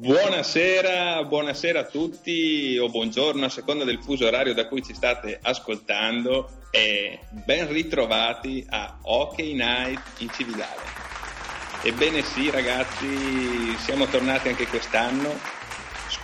Buonasera, buonasera a tutti o buongiorno a seconda del fuso orario da cui ci state ascoltando e ben ritrovati a Hockey Night in Cividale. Ebbene sì ragazzi, siamo tornati anche quest'anno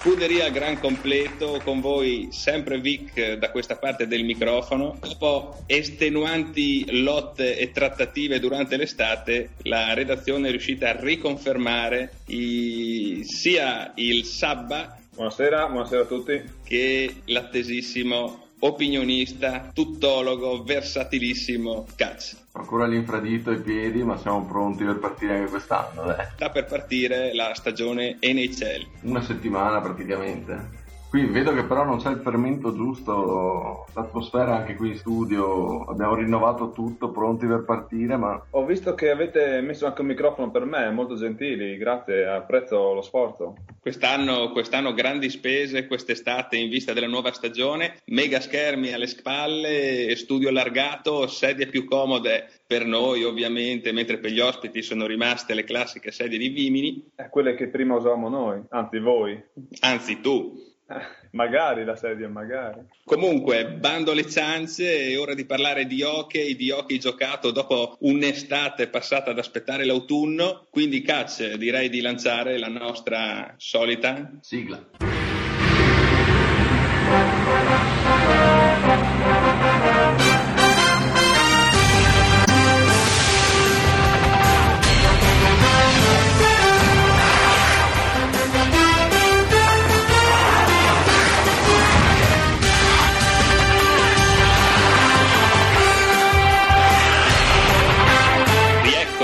Scuderia gran completo, con voi sempre Vic da questa parte del microfono. Dopo estenuanti lotte e trattative durante l'estate, la redazione è riuscita a riconfermare i, sia il Sabba Buonasera, buonasera a tutti. che l'attesissimo opinionista, tuttologo, versatilissimo Cazzo. Ancora l'infradito ai piedi, ma siamo pronti per partire anche quest'anno. Dai. Sta per partire la stagione NHL. Una settimana praticamente. Qui vedo che però non c'è il fermento giusto, l'atmosfera anche qui in studio, abbiamo rinnovato tutto, pronti per partire, ma Ho visto che avete messo anche un microfono per me, molto gentili, grazie, apprezzo lo sforzo. Quest'anno, quest'anno grandi spese, quest'estate in vista della nuova stagione, mega schermi alle spalle, studio allargato, sedie più comode per noi ovviamente, mentre per gli ospiti sono rimaste le classiche sedie di Vimini, È quelle che prima usavamo noi, anzi voi. anzi tu. Magari la sedia, magari. Comunque, bando alle ciance, è ora di parlare di hockey, di hockey giocato dopo un'estate passata ad aspettare l'autunno, quindi Catch direi di lanciare la nostra solita sigla.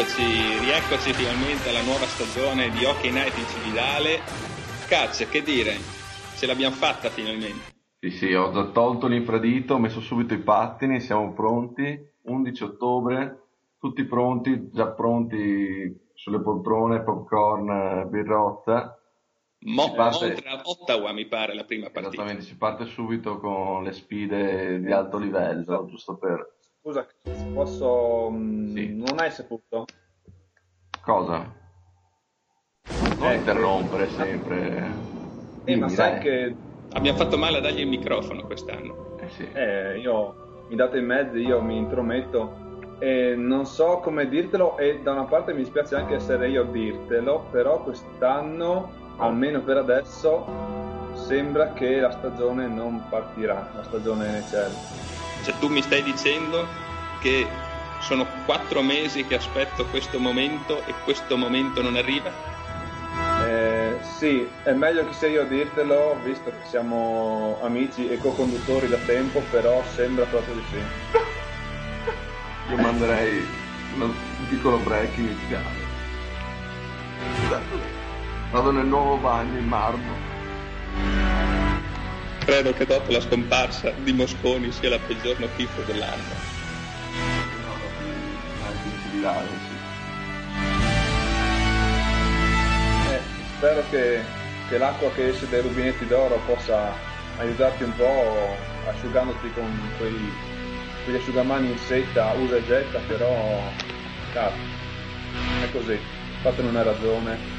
Rieccoci, rieccoci finalmente alla nuova stagione di Hockey Night in Cividale. Cazzo, che dire, ce l'abbiamo fatta finalmente. Sì, sì, ho già tolto l'infradito, ho messo subito i pattini, siamo pronti. 11 ottobre, tutti pronti, già pronti sulle poltrone, popcorn, birrozza. Mo- parte- Montreal, Ottawa mi pare la prima partita. Esattamente, si parte subito con le sfide di alto livello, giusto per... Scusa, posso... mm, Sì. Non hai saputo? Cosa? Non Eh, interrompere sempre. Eh, Dimmi, ma sai dai. che Abbiamo fatto male a dargli il microfono quest'anno. Eh sì. eh, io mi date in mezzo, io mi intrometto e non so come dirtelo e da una parte mi dispiace anche essere io a dirtelo, però quest'anno, almeno per adesso, sembra che la stagione non partirà, la stagione NHL. Cioè tu mi stai dicendo che sono quattro mesi che aspetto questo momento e questo momento non arriva? Eh, sì, è meglio che sia io a dirtelo, visto che siamo amici e co-conduttori da tempo, però sembra proprio di sì. Io manderei un piccolo break iniziale. Vado nel nuovo bagno in marmo. Credo che dopo la scomparsa di Mosconi sia la peggior notizia dell'anno. Eh, spero che, che l'acqua che esce dai rubinetti d'oro possa aiutarti un po' asciugandoti con quei, quegli asciugamani in setta, usa e getta, però cazzo, è così, fatene una ragione.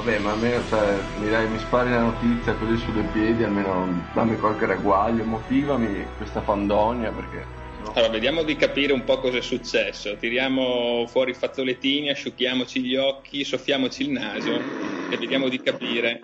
Vabbè, ma almeno cioè, mi, dai, mi spari la notizia così su due piedi, almeno dammi qualche ragguaglio, motivami questa fandonia perché sennò- Allora, vediamo di capire un po' cosa è successo. Tiriamo fuori i fazzolettini, asciughiamoci gli occhi, soffiamoci il naso e vediamo di capire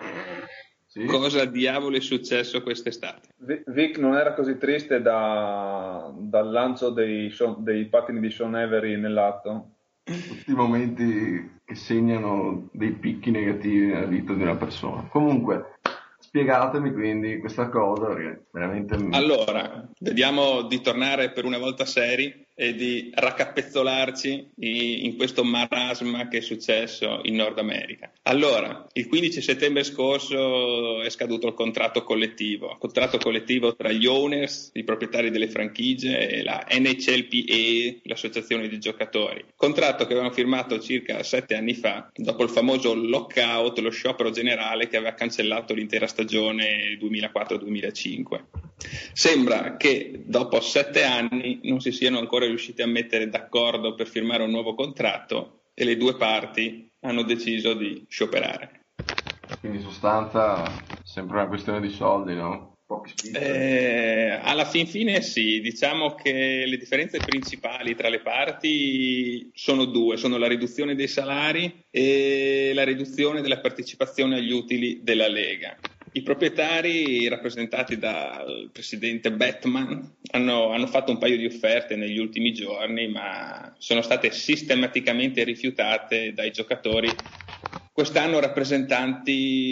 sì? cosa diavolo è successo quest'estate. Vi- Vic non era così triste da- dal lancio dei, dei pattini di Sean Avery nell'atto? Tutti i momenti che segnano dei picchi negativi nella vita di una persona. Comunque, spiegatemi quindi questa cosa perché veramente Allora, vediamo di tornare per una volta seri e di raccapezzolarci in questo marasma che è successo in Nord America. Allora, il 15 settembre scorso è scaduto il contratto collettivo, contratto collettivo tra gli owners, i proprietari delle franchigie e la NHLPE, l'associazione di giocatori. Contratto che avevano firmato circa sette anni fa, dopo il famoso lockout, lo sciopero generale che aveva cancellato l'intera stagione 2004-2005. Sembra che dopo sette anni non si siano ancora riusciti a mettere d'accordo per firmare un nuovo contratto e le due parti hanno deciso di scioperare. Quindi in sostanza sempre una questione di soldi, no? Eh, alla fin fine sì, diciamo che le differenze principali tra le parti sono due, sono la riduzione dei salari e la riduzione della partecipazione agli utili della Lega. I proprietari, rappresentati dal presidente Batman, hanno, hanno, fatto un paio di offerte negli ultimi giorni, ma sono state sistematicamente rifiutate dai giocatori. Quest'anno rappresentati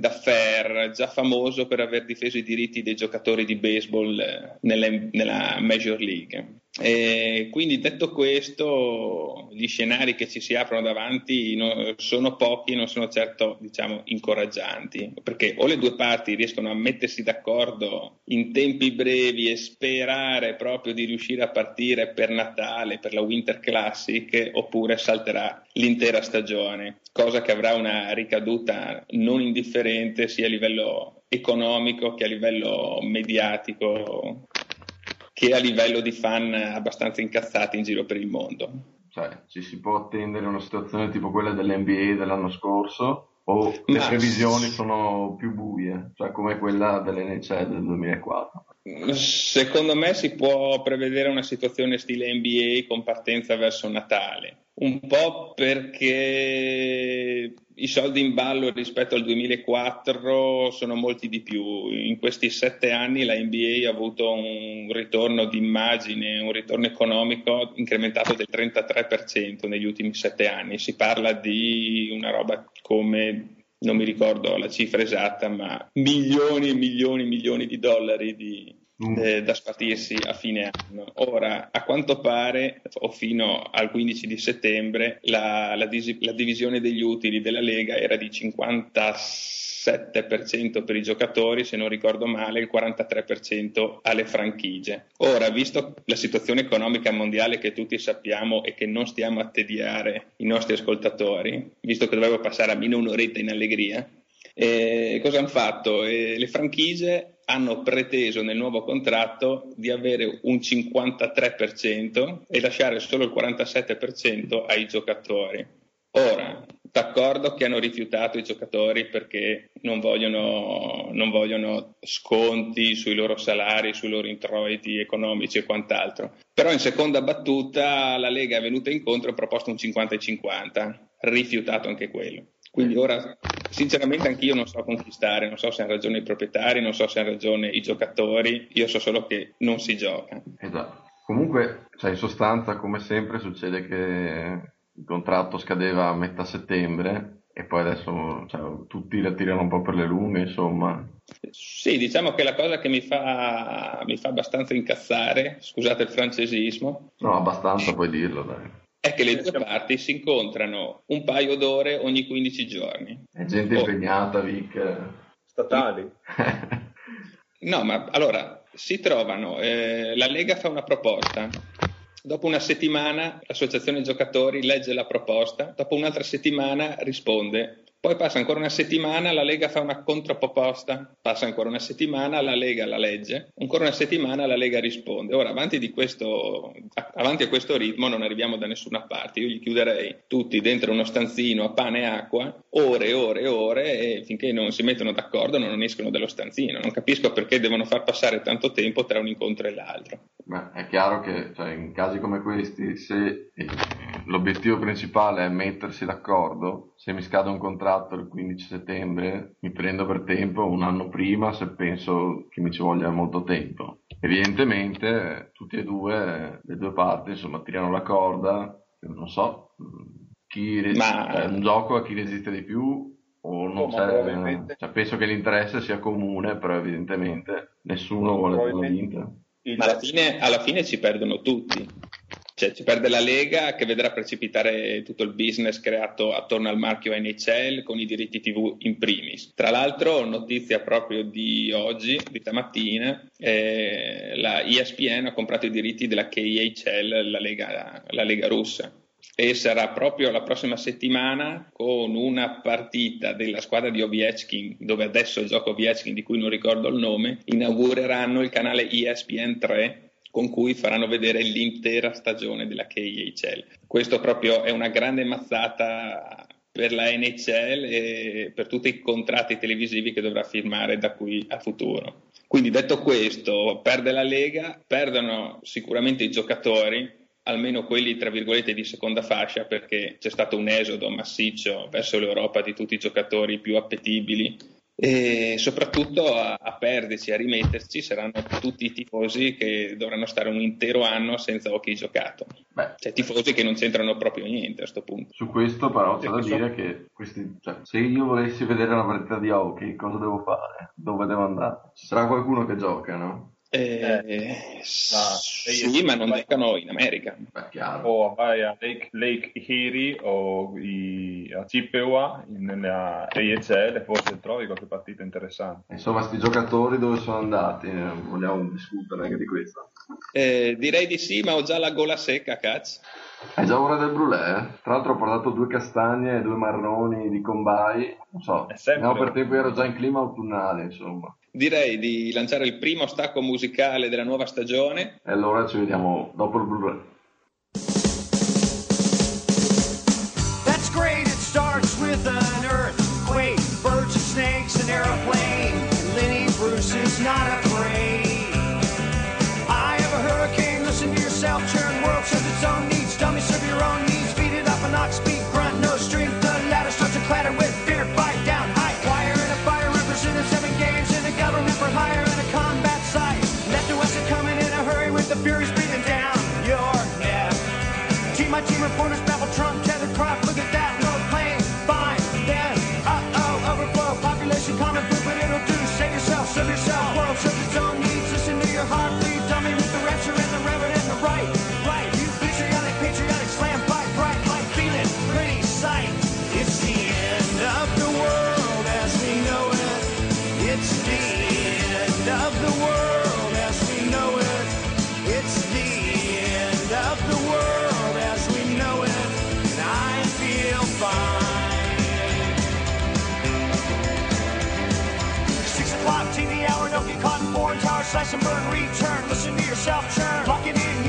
da Fair, già famoso per aver difeso i diritti dei giocatori di baseball eh, nelle, nella Major League. E quindi detto questo, gli scenari che ci si aprono davanti no, sono pochi, non sono certo diciamo, incoraggianti, perché o le due parti riescono a mettersi d'accordo in tempi brevi e sperare proprio di riuscire a partire per Natale, per la Winter Classic, oppure salterà l'intera stagione, cosa che avrà una ricaduta non indifferente sia a livello economico che a livello mediatico che a livello di fan abbastanza incazzati in giro per il mondo. Cioè, ci si può attendere una situazione tipo quella dell'NBA dell'anno scorso o le Ma... previsioni sono più buie, cioè come quella dell'NCL del 2004? Secondo me si può prevedere una situazione stile NBA con partenza verso Natale, un po' perché i soldi in ballo rispetto al 2004 sono molti di più. In questi sette anni la NBA ha avuto un ritorno di immagine, un ritorno economico incrementato del 33% negli ultimi sette anni. Si parla di una roba come non mi ricordo la cifra esatta, ma milioni e milioni e milioni di dollari di. Eh, da spartirsi a fine anno. Ora, a quanto pare, o fino al 15 di settembre, la, la, la divisione degli utili della Lega era di 57% per i giocatori, se non ricordo male, il 43% alle franchigie. Ora, visto la situazione economica mondiale che tutti sappiamo e che non stiamo a tediare i nostri ascoltatori, visto che dovevo passare almeno un'oretta in allegria, eh, cosa hanno fatto? Eh, le franchigie hanno preteso nel nuovo contratto di avere un 53% e lasciare solo il 47% ai giocatori. Ora, d'accordo che hanno rifiutato i giocatori perché non vogliono, non vogliono, sconti sui loro salari, sui loro introiti economici e quant'altro. Però in seconda battuta la Lega è venuta incontro e ha proposto un 50-50, rifiutato anche quello. Quindi ora, sinceramente, anch'io non so conquistare, non so se hanno ragione i proprietari, non so se hanno ragione i giocatori, io so solo che non si gioca. Esatto. Comunque, cioè, in sostanza, come sempre, succede che il contratto scadeva a metà settembre e poi adesso cioè, tutti la tirano un po' per le lunghe, insomma. Sì, diciamo che la cosa che mi fa, mi fa abbastanza incazzare, scusate il francesismo. No, abbastanza puoi dirlo, dai è che le due parti si incontrano un paio d'ore ogni 15 giorni. È gente oh. impegnata, Vic. Statali. no, ma allora si trovano, eh, la Lega fa una proposta, dopo una settimana l'associazione giocatori legge la proposta, dopo un'altra settimana risponde poi passa ancora una settimana, la Lega fa una controproposta, passa ancora una settimana, la Lega la legge, ancora una settimana la Lega risponde. Ora, avanti, questo, avanti, a questo ritmo non arriviamo da nessuna parte. Io li chiuderei tutti dentro uno stanzino a pane e acqua, ore e ore e ore, e finché non si mettono d'accordo non escono dallo stanzino. Non capisco perché devono far passare tanto tempo tra un incontro e l'altro. Beh, è chiaro che cioè, in casi come questi, se l'obiettivo principale è mettersi d'accordo, se mi scade un contratto il 15 settembre, mi prendo per tempo un anno prima se penso che mi ci voglia molto tempo. Evidentemente tutti e due, le due parti, insomma, tirano la corda, non so, chi resiste, Ma... è un gioco a chi resiste di più o non oh, c'è, cioè, penso che l'interesse sia comune, però evidentemente nessuno vuole l'Inter. Ma alla fine, alla fine ci perdono tutti. Cioè, ci perde la Lega che vedrà precipitare tutto il business creato attorno al marchio NHL con i diritti TV in primis. Tra l'altro, notizia proprio di oggi, di stamattina, eh, la ESPN ha comprato i diritti della KHL, la Lega, la Lega russa e sarà proprio la prossima settimana con una partita della squadra di Ovechkin, dove adesso gioca Ovechkin, di cui non ricordo il nome, inaugureranno il canale ESPN 3 con cui faranno vedere l'intera stagione della KHL. Questo proprio è una grande mazzata per la NHL e per tutti i contratti televisivi che dovrà firmare da qui a futuro. Quindi detto questo, perde la Lega, perdono sicuramente i giocatori, almeno quelli tra virgolette di seconda fascia, perché c'è stato un esodo massiccio verso l'Europa di tutti i giocatori più appetibili e soprattutto a, a, perderci, a rimetterci saranno tutti i tifosi che dovranno stare un intero anno senza hockey giocato. Beh, cioè tifosi che non c'entrano proprio niente a questo punto. Su questo però c'è da dire che questi, cioè, se io volessi vedere una partita di hockey cosa devo fare? Dove devo andare? Ci sarà qualcuno che gioca, no? Eh, eh, sì, ma non giocano in America. O vai a Lake, Lake Erie o i, a Chippewa nella AHL forse trovi qualche partita interessante. Insomma, questi giocatori dove sono andati? Eh, vogliamo discutere anche di questo? Eh, direi di sì, ma ho già la gola secca, cazzo. È già ora del brulè. Eh? Tra l'altro ho portato due castagne e due marroni di combai. Non so, no, per tempo ero già in clima autunnale, insomma direi di lanciare il primo stacco musicale della nuova stagione. E allora ci vediamo dopo il Blu-ray. Slash and burn, return. Listen to yourself churn. Locking in,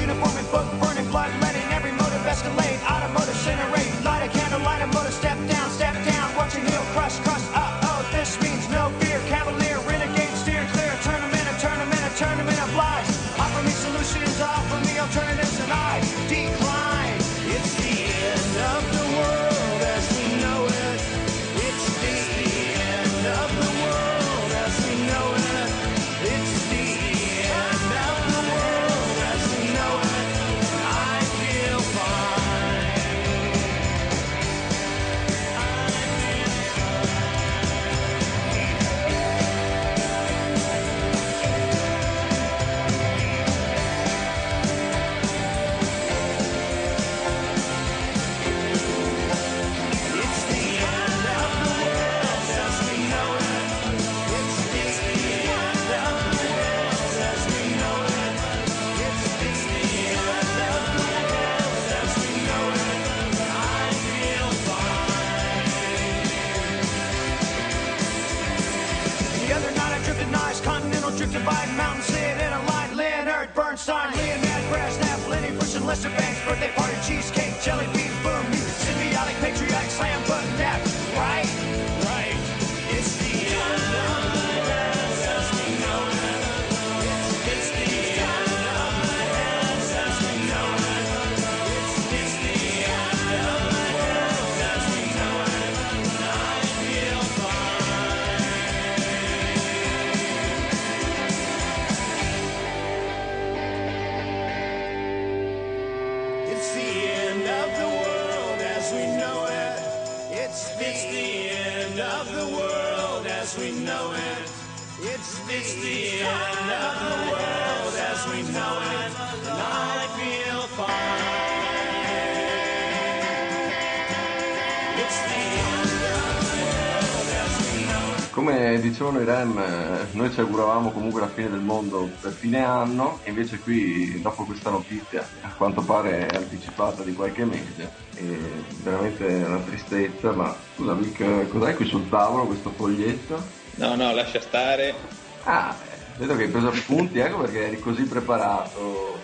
Rem, noi ci auguravamo comunque la fine del mondo per fine anno, e invece qui, dopo questa notizia, a quanto pare è anticipata di qualche mese, è veramente una tristezza, ma scusa Vic, cos'hai qui sul tavolo questo foglietto? No, no, lascia stare. Ah, vedo che hai preso appunti, ecco perché eri così preparato.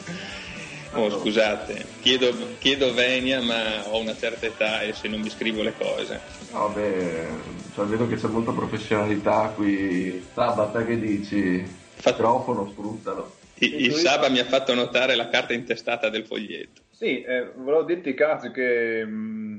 Oh, scusate, chiedo, chiedo venia, ma ho una certa età e se non mi scrivo le cose. No, beh, cioè, vedo che c'è molta professionalità qui. Sabata, che dici? Fa- Microfono, sfruttalo. Il, il Saba mi ha fatto notare la carta intestata del foglietto. Sì, eh, volevo dirti Cazzo che mh,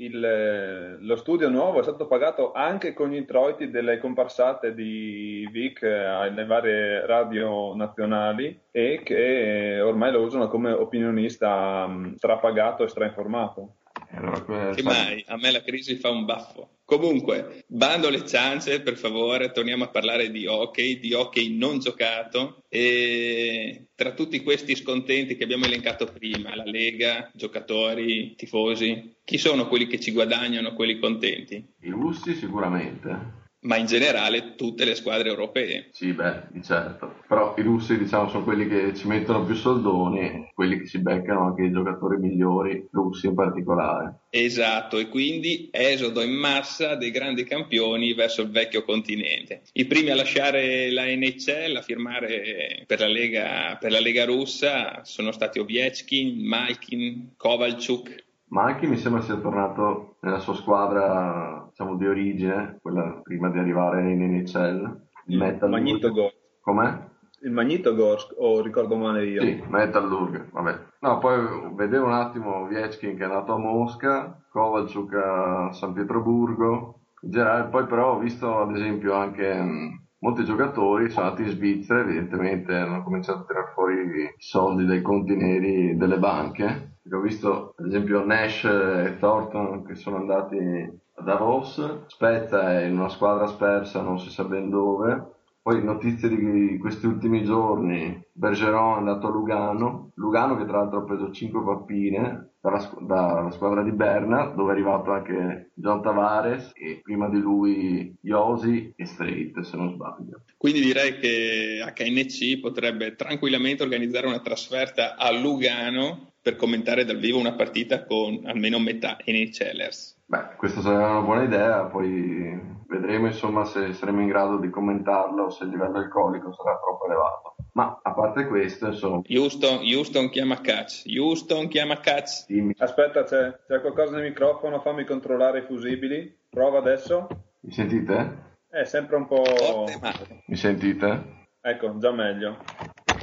il, eh, lo studio nuovo è stato pagato anche con gli introiti delle comparsate di Vic eh, alle varie radio nazionali e che ormai lo usano come opinionista strapagato e strainformato. E allora, Che mai? A me la crisi fa un baffo. Comunque, bando le ciance, per favore, torniamo a parlare di hockey, di hockey non giocato e tra tutti questi scontenti che abbiamo elencato prima, la Lega, giocatori, tifosi, chi sono quelli che ci guadagnano, quelli contenti? I russi sicuramente. Ma in generale tutte le squadre europee. Sì, beh, di certo. Però i russi, diciamo, sono quelli che ci mettono più soldoni, quelli che si beccano anche i giocatori migliori, russi in particolare. Esatto, e quindi esodo in massa dei grandi campioni verso il vecchio continente. I primi a lasciare la NHL, a firmare per la Lega, per la Lega russa, sono stati Ovechkin, Malkin, Kovalchuk. Malchi mi sembra sia tornato nella sua squadra, diciamo, di origine, quella prima di arrivare in NHL. Il Metal Magnitogorsk. Com'è? Il Magnitogorsk, o ricordo male io. Sì, Metallurg, vabbè. No, poi vedevo un attimo Viechkin che è nato a Mosca, Kovalchuk a San Pietroburgo, generale, poi però ho visto ad esempio anche mh, molti giocatori sono andati in Svizzera, evidentemente hanno cominciato a tirare fuori i soldi dai conti neri delle banche. Ho visto ad esempio Nash e Thornton che sono andati a Davos, Spezza è in una squadra spersa, non si sa ben dove, poi notizie di questi ultimi giorni, Bergeron è andato a Lugano, Lugano che tra l'altro ha preso 5 pappine dalla, dalla squadra di Berna, dove è arrivato anche John Tavares e prima di lui Iosi e Strait se non sbaglio. Quindi direi che HNC potrebbe tranquillamente organizzare una trasferta a Lugano per commentare dal vivo una partita con almeno metà NHLers. Beh, questa sarà una buona idea, poi vedremo insomma se saremo in grado di commentarla o se il livello alcolico sarà troppo elevato. Ma a parte questo, insomma, Houston, Houston chiama Catch, Houston chiama Catch. dimmi, Aspetta, c'è, c'è qualcosa nel microfono, fammi controllare i fusibili. Prova adesso. mi sentite? È sempre un po'... Forte ma Mi sentite? Ecco, già meglio.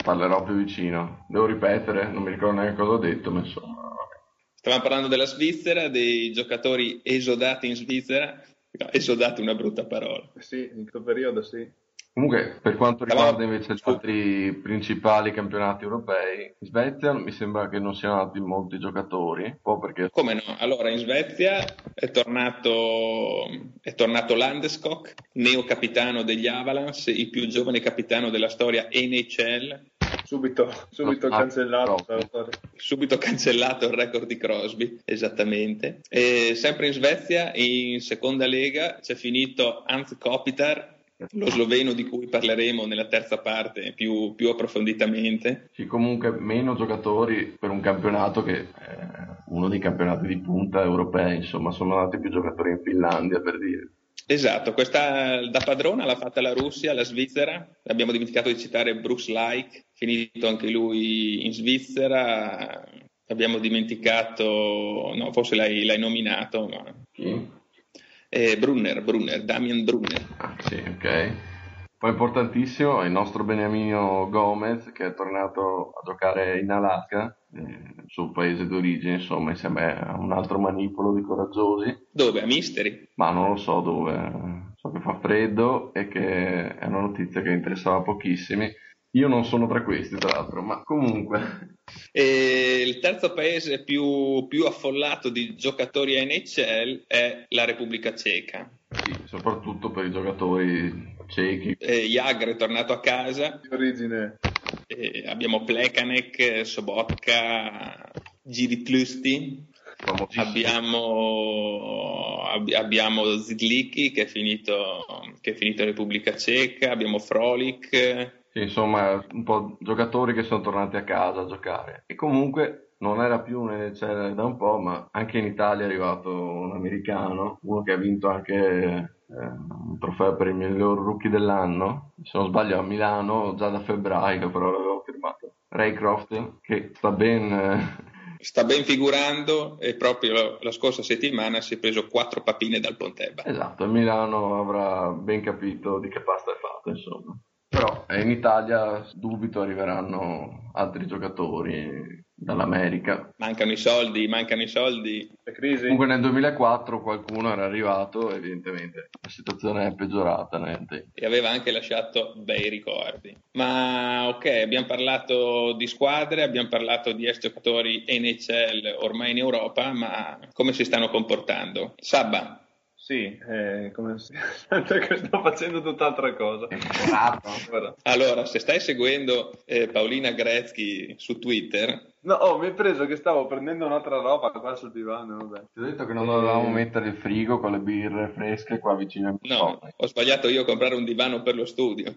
Parlerò più vicino. Devo ripetere, non mi ricordo neanche cosa ho detto, ma insomma. Stavamo parlando della Svizzera, dei giocatori esodati in Svizzera. No, esodati è una brutta parola. Sì, in questo periodo sì. Comunque, per quanto riguarda invece gli altri principali campionati europei, in Svezia mi sembra che non siano andati molti giocatori, un po' perché Come no? Allora, in Svezia è tornato, è tornato Landeskog, neo capitano degli Avalanche, il più giovane capitano della storia NHL. Subito, subito Ah, cancellato. no. Subito cancellato il record di Crosby, esattamente. E sempre in Svezia, in seconda lega, c'è finito Hans Kopitar, lo sloveno di cui parleremo nella terza parte più, più approfonditamente. Sì, comunque meno giocatori per un campionato che è uno dei campionati di punta europei, insomma, sono andati più giocatori in Finlandia per dire. Esatto, questa da padrona l'ha fatta la Russia, la Svizzera. Abbiamo dimenticato di citare Brooks Like, finito anche lui in Svizzera. Abbiamo dimenticato, no, forse l'hai, l'hai nominato, ma... Chi? eh, Brunner, Brunner, Damien Brunner. Ah, sì, ok. Poi importantissimo il nostro beniamino Gomez che è tornato a giocare in Alaska, eh, il suo paese d'origine, insomma, insieme a un altro manipolo di coraggiosi. Dove? A Mystery? ma non lo so dove. So che fa freddo e che è una notizia che interessava pochissimi. Io non sono tra questi, tra l'altro, ma comunque. E il terzo paese più, più affollato di giocatori NHL è la Repubblica Ceca. Sì, soprattutto per i giocatori cechi. Eh, Jagr è tornato a casa, Di origine. eh, abbiamo Plekanek, Sobotka, Giri Tlusti, abbiamo, ab- abbiamo Zidlicki che è, finito, che è finito in Repubblica Ceca, abbiamo Frolik, Sì, insomma, un po' giocatori che sono tornati a casa a giocare. E comunque non era più un NHL da un po', ma anche in Italia è arrivato un americano, uno che ha vinto anche eh, un trofeo per il miglior rookie dell'anno. Se non sbaglio a Milano già da febbraio, però l'avevo firmato. Raycroft, che sta ben... Eh, sta ben figurando e proprio la scorsa settimana si è preso quattro papine dal Pontebba. Esatto, Milano avrà ben capito di che pasta è fatto, insomma. Però eh, in Italia dubito arriveranno altri giocatori dall'America. Mancano i soldi, mancano i soldi. La crisi. Comunque nel 2004 qualcuno era arrivato, evidentemente la situazione è peggiorata. Niente. E aveva anche lasciato bei ricordi. Ma ok, abbiamo parlato di squadre, abbiamo parlato di ex giocatori NHL ormai in Europa, ma come si stanno comportando? Sabba, sì, eh, come si... che sto facendo tutt'altra cosa. allora, se stai seguendo eh, Paolina Gretzky su Twitter... No, oh, mi hai preso che stavo prendendo un'altra roba qua sul divano, vabbè. Ti ho detto che non dovevamo mettere il frigo con le birre fresche qua vicino al No, ho sbagliato io a comprare un divano per lo studio.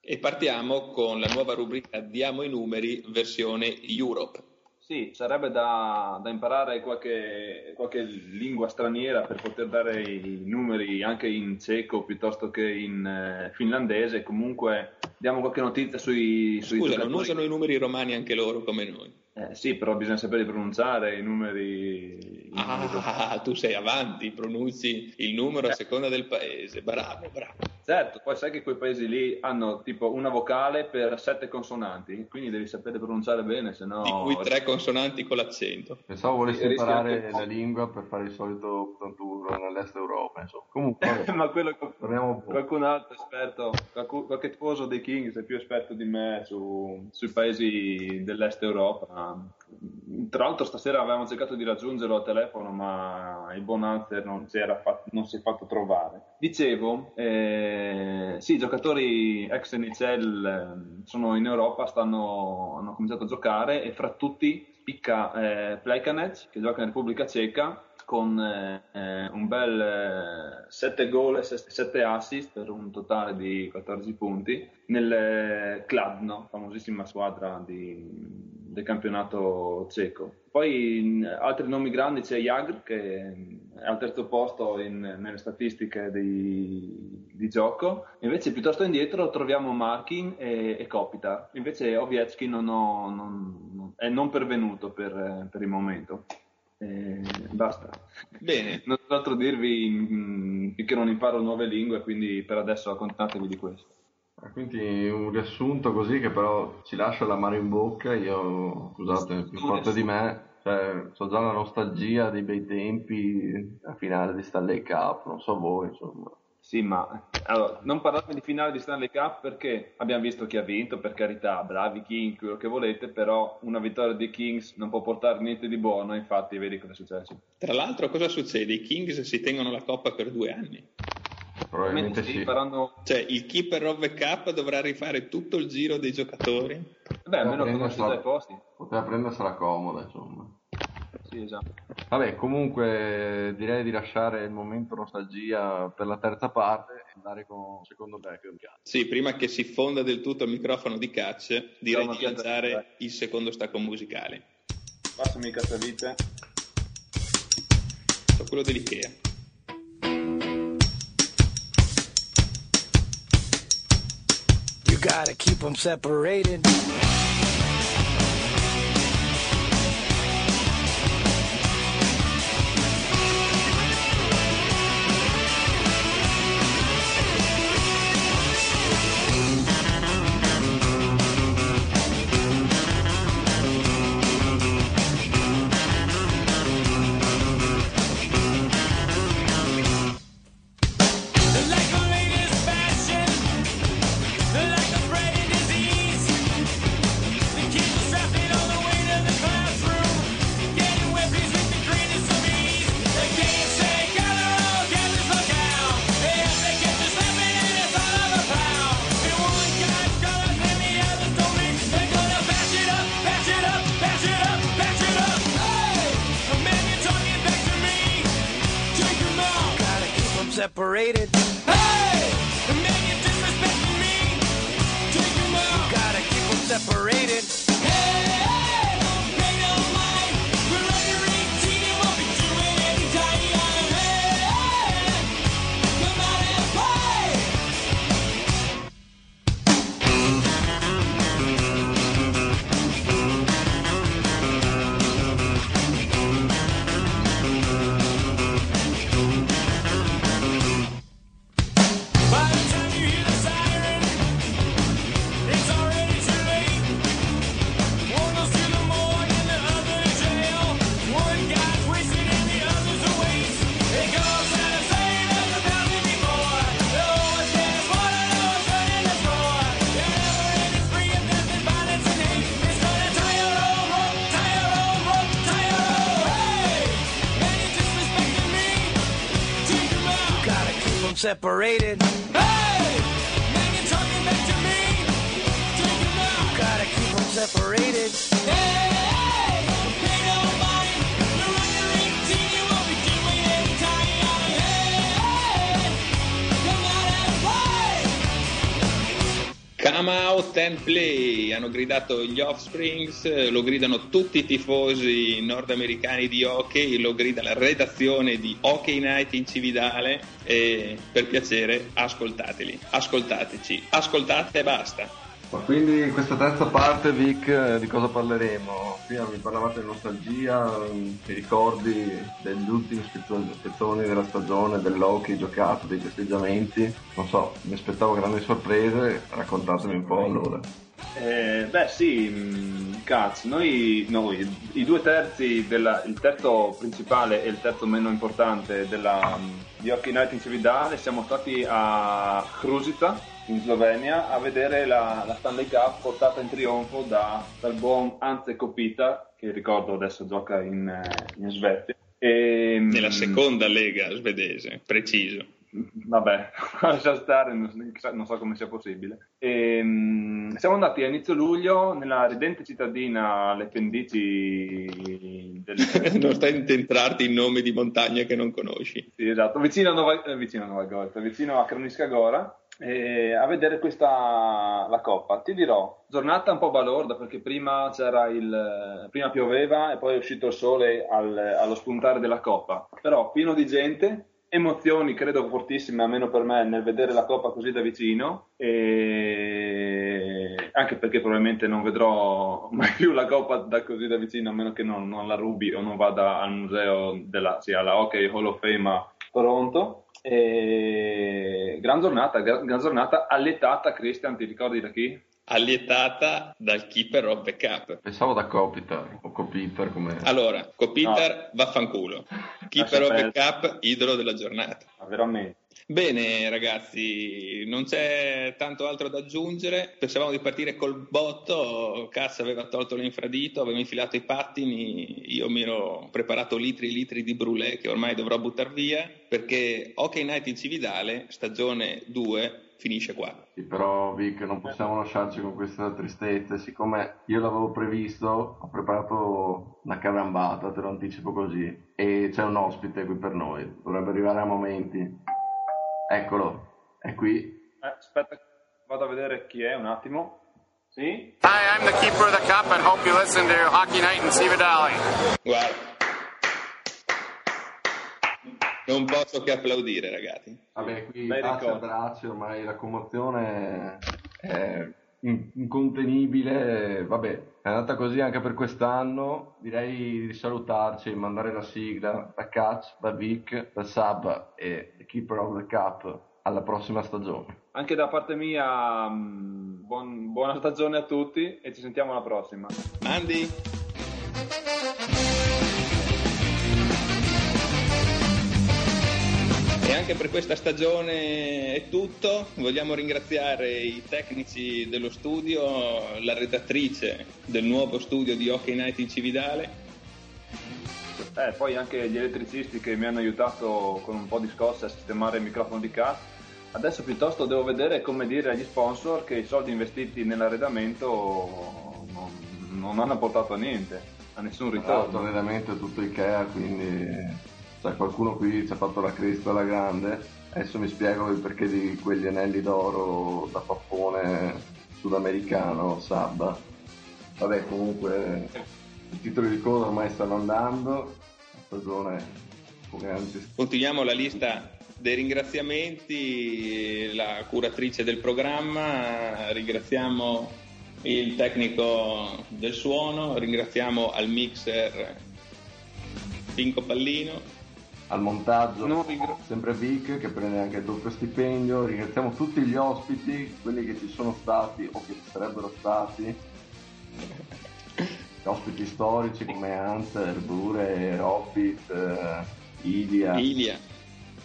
e partiamo con la nuova rubrica Diamo i numeri versione Europe. Sì, sarebbe da, da imparare qualche, qualche, lingua straniera per poter dare i numeri anche in ceco piuttosto che in eh, finlandese. Comunque diamo qualche notizia sui, sui Scusa, giocatori. non usano i numeri romani anche loro come noi? Eh, sì, però bisogna sapere pronunciare i numeri. ah, tu sei avanti, pronunci il numero a eh. seconda del paese. Bravo, bravo. Certo, poi sai che quei paesi lì hanno tipo una vocale per sette consonanti, quindi devi sapere pronunciare bene, se no... Di cui tre consonanti con l'accento. Pensavo volessi imparare la lingua per fare il solito tour nell'est Europa, insomma. Comunque, ma quello qualcun altro esperto, qualche tifoso dei Kings è più esperto di me su, sui paesi dell'est Europa tra l'altro stasera avevamo cercato di raggiungerlo al telefono, ma il buon Anzer non, non si è fatto trovare. Dicevo, eh, sì, i giocatori ex NHL eh, sono in Europa, stanno, hanno cominciato a giocare e fra tutti spicca eh, Plekanec, che gioca in Repubblica Ceca, con eh, un bel 7 eh, gol e 7 assist per un totale di 14 punti nel eh, Kladno, famosissima squadra di, del campionato ceco. Poi altri nomi grandi c'è Jagr che è al terzo posto in, nelle statistiche di, di, gioco, invece piuttosto indietro troviamo Markin e, e Kopitar, invece Ovechkin non, ho, non, non, è non pervenuto per, per il momento. Eh, basta. Bene. Non so altro dirvi finché non imparo nuove lingue, quindi per adesso accontatevi di questo. Quindi un riassunto così che però ci lascia la mano in bocca, io scusate, più forte di me, cioè, ho già la nostalgia dei bei tempi a finale di Stanley Cup, non so voi, insomma. Sì, ma allora, non parlate di finale di Stanley Cup perché abbiamo visto chi ha vinto, per carità, bravi King, quello che volete, però una vittoria dei Kings non può portare niente di buono, infatti vedi cosa è successo. Tra l'altro cosa succede? I Kings si tengono la coppa per due anni. Probabilmente sì. Faranno... Cioè, il keeper of the cup dovrà rifare tutto il giro dei giocatori? Beh, almeno conosce già i posti. Poteva prendersela comoda, insomma. Sì, esatto. Vabbè, comunque direi di lasciare il momento nostalgia per la terza parte e andare con il secondo back. Sì, prima che si fonda del tutto il microfono di Catch, direi di lanciare il secondo stacco musicale. Passami. So quello dell'Ikea. Gotta keep them separated. overrated. Hey! you're disrespecting me! Take them out! You gotta keep them separated. Separated. Come out and play, hanno gridato gli Offsprings, lo gridano tutti i tifosi nordamericani di hockey, lo grida la redazione di Hockey Night in Cividale e per piacere ascoltateli, ascoltateci, ascoltate e basta. Ma quindi questa terza parte, Vic, eh, di cosa parleremo? Prima mi parlavate di nostalgia, mm, ti ricordi degli ultimi spezzo- spezzoni della stagione, dell'hockey giocato, dei festeggiamenti? Non so, mi aspettavo grandi sorprese, raccontatemi un po' allora. Eh, beh sì, cazzo, noi, noi, i due terzi, della, il terzo principale e il terzo meno importante della, mh, di Hockey Night in Cividale siamo stati a Kruzica in Slovenia a vedere la, la Stanley Cup portata in trionfo da- dal buon Ante Kopita che ricordo adesso gioca in, eh, in Svezia. E, mh, Nella seconda lega svedese, preciso. Vabbè, lascia stare, non so- non so come sia possibile. Ehm, siamo andati a inizio luglio nella ridente cittadina alle pendici del... non stai a intentrarti in nomi di montagne che non conosci. Sì, esatto, vicino a Nova, eh, vicino a Nova Gorica, vicino a Kroniska Gora, eh, a vedere questa la coppa. Ti dirò, giornata un po' balorda perché prima c'era il prima pioveva e poi è uscito il sole al- allo spuntare della coppa. Però pieno di gente, emozioni credo fortissime, almeno per me, nel vedere la coppa così da vicino. E anche perché probabilmente non vedrò mai più la coppa da così da vicino, a meno che non, non la rubi o non vada al museo della, sì, alla Hockey Hall of Fame Toronto. E gran giornata, gran, gran giornata alletata Christian, ti ricordi da chi? Allietata dal keeper of the cup. Pensavo da Kopitar, o Kopitar come... Allora, Copiter, vaffanculo. Keeper of the cup, idolo della giornata. Ah, veramente. Bene ragazzi, non c'è tanto altro da aggiungere, pensavamo di partire col botto, Cass aveva tolto l'infradito, aveva infilato i pattini, io mi ero preparato litri e litri di brulè che ormai dovrò buttare via, perché Hockey Night in Cividale, stagione 2, finisce qua. Sì, però Vic non possiamo lasciarci con questa tristezza, siccome io l'avevo previsto, ho preparato una carambata, te lo anticipo così, e c'è un ospite qui per noi, dovrebbe arrivare a momenti. Eccolo, è qui. Eh, aspetta, vado a vedere chi è un attimo. Sì? Hi, I'm the keeper of the cup and hope you listen to Hockey Night in Cividale. Guarda, non posso che applaudire ragazzi. Vabbè, qui Bei baci ricordi. abbracci, ormai la commozione è incontenibile, vabbè, è andata così anche per quest'anno, direi di salutarci e mandare la sigla da Catch, da Vic, da Sab e Keeper of the Cup alla prossima stagione. Anche da parte mia, mh, buon- buona stagione a tutti e ci sentiamo alla prossima. Mandi? Anche per questa stagione è tutto. Vogliamo ringraziare i tecnici dello studio, la redattrice del nuovo studio di Hockey Night in Cividale. Eh, poi anche gli elettricisti che mi hanno aiutato con un po' di scosse a sistemare il microfono di cast. Adesso piuttosto devo vedere come dire agli sponsor che i soldi investiti nell'arredamento non, non hanno portato a niente, a nessun ritorno. l'arredamento è tutto Ikea, quindi c'è qualcuno qui ci ha fatto la cresta alla grande. Adesso mi spiego il perché di quegli anelli d'oro da pappone sudamericano, Sabba. Vabbè, comunque i titoli di coda ormai stanno andando, stagione Continuiamo la lista dei ringraziamenti, la curatrice del programma, ringraziamo il tecnico del suono, ringraziamo al mixer Pinco Pallino, al montaggio ringra- sempre Vic che prende anche il doppio stipendio. Ringraziamo tutti gli ospiti quelli che ci sono stati o che ci sarebbero stati. Ospiti storici come Hunter, Bure, Hobbit eh, Ilia. Ilia,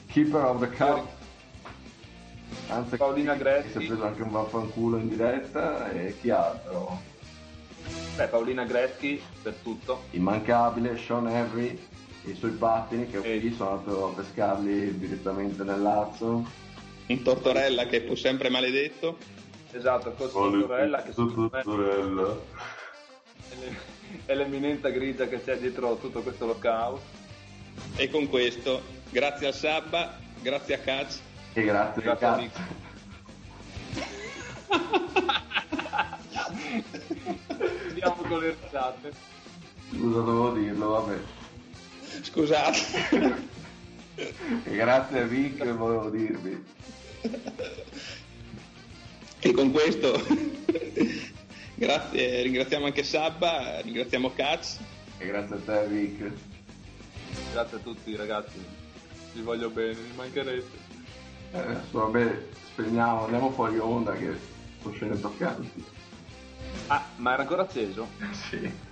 Keeper of the Cup. Hunter Paolina che Gretti. si è preso anche un vaffanculo in diretta. E chi altro? Beh, Paolina Gretzky per tutto. immancabile Sean Henry e i suoi pattini che qui sono andato a pescarli direttamente nel Lazio un Tortorella che fu sempre maledetto. Esatto, con Tortorella che Tortorella. è l'e- è l'eminenza grigia che c'è dietro tutto questo lockout. E con questo, grazie al Sabba, grazie a Caz, E grazie, Grazie a cazzo. Andiamo con le risate. Scusa, dovevo dirlo, vabbè. Scusate. Grazie a Vic, volevo dirvi. e con questo, grazie, ringraziamo anche Sabba, ringraziamo Caz. E grazie a te, Vic. Grazie a tutti ragazzi. Vi voglio bene, mi mancherete. Eh, adesso, vabbè, spegniamo, andiamo fuori onda che sono scene toccanti. Ah, ma era ancora acceso? Sì.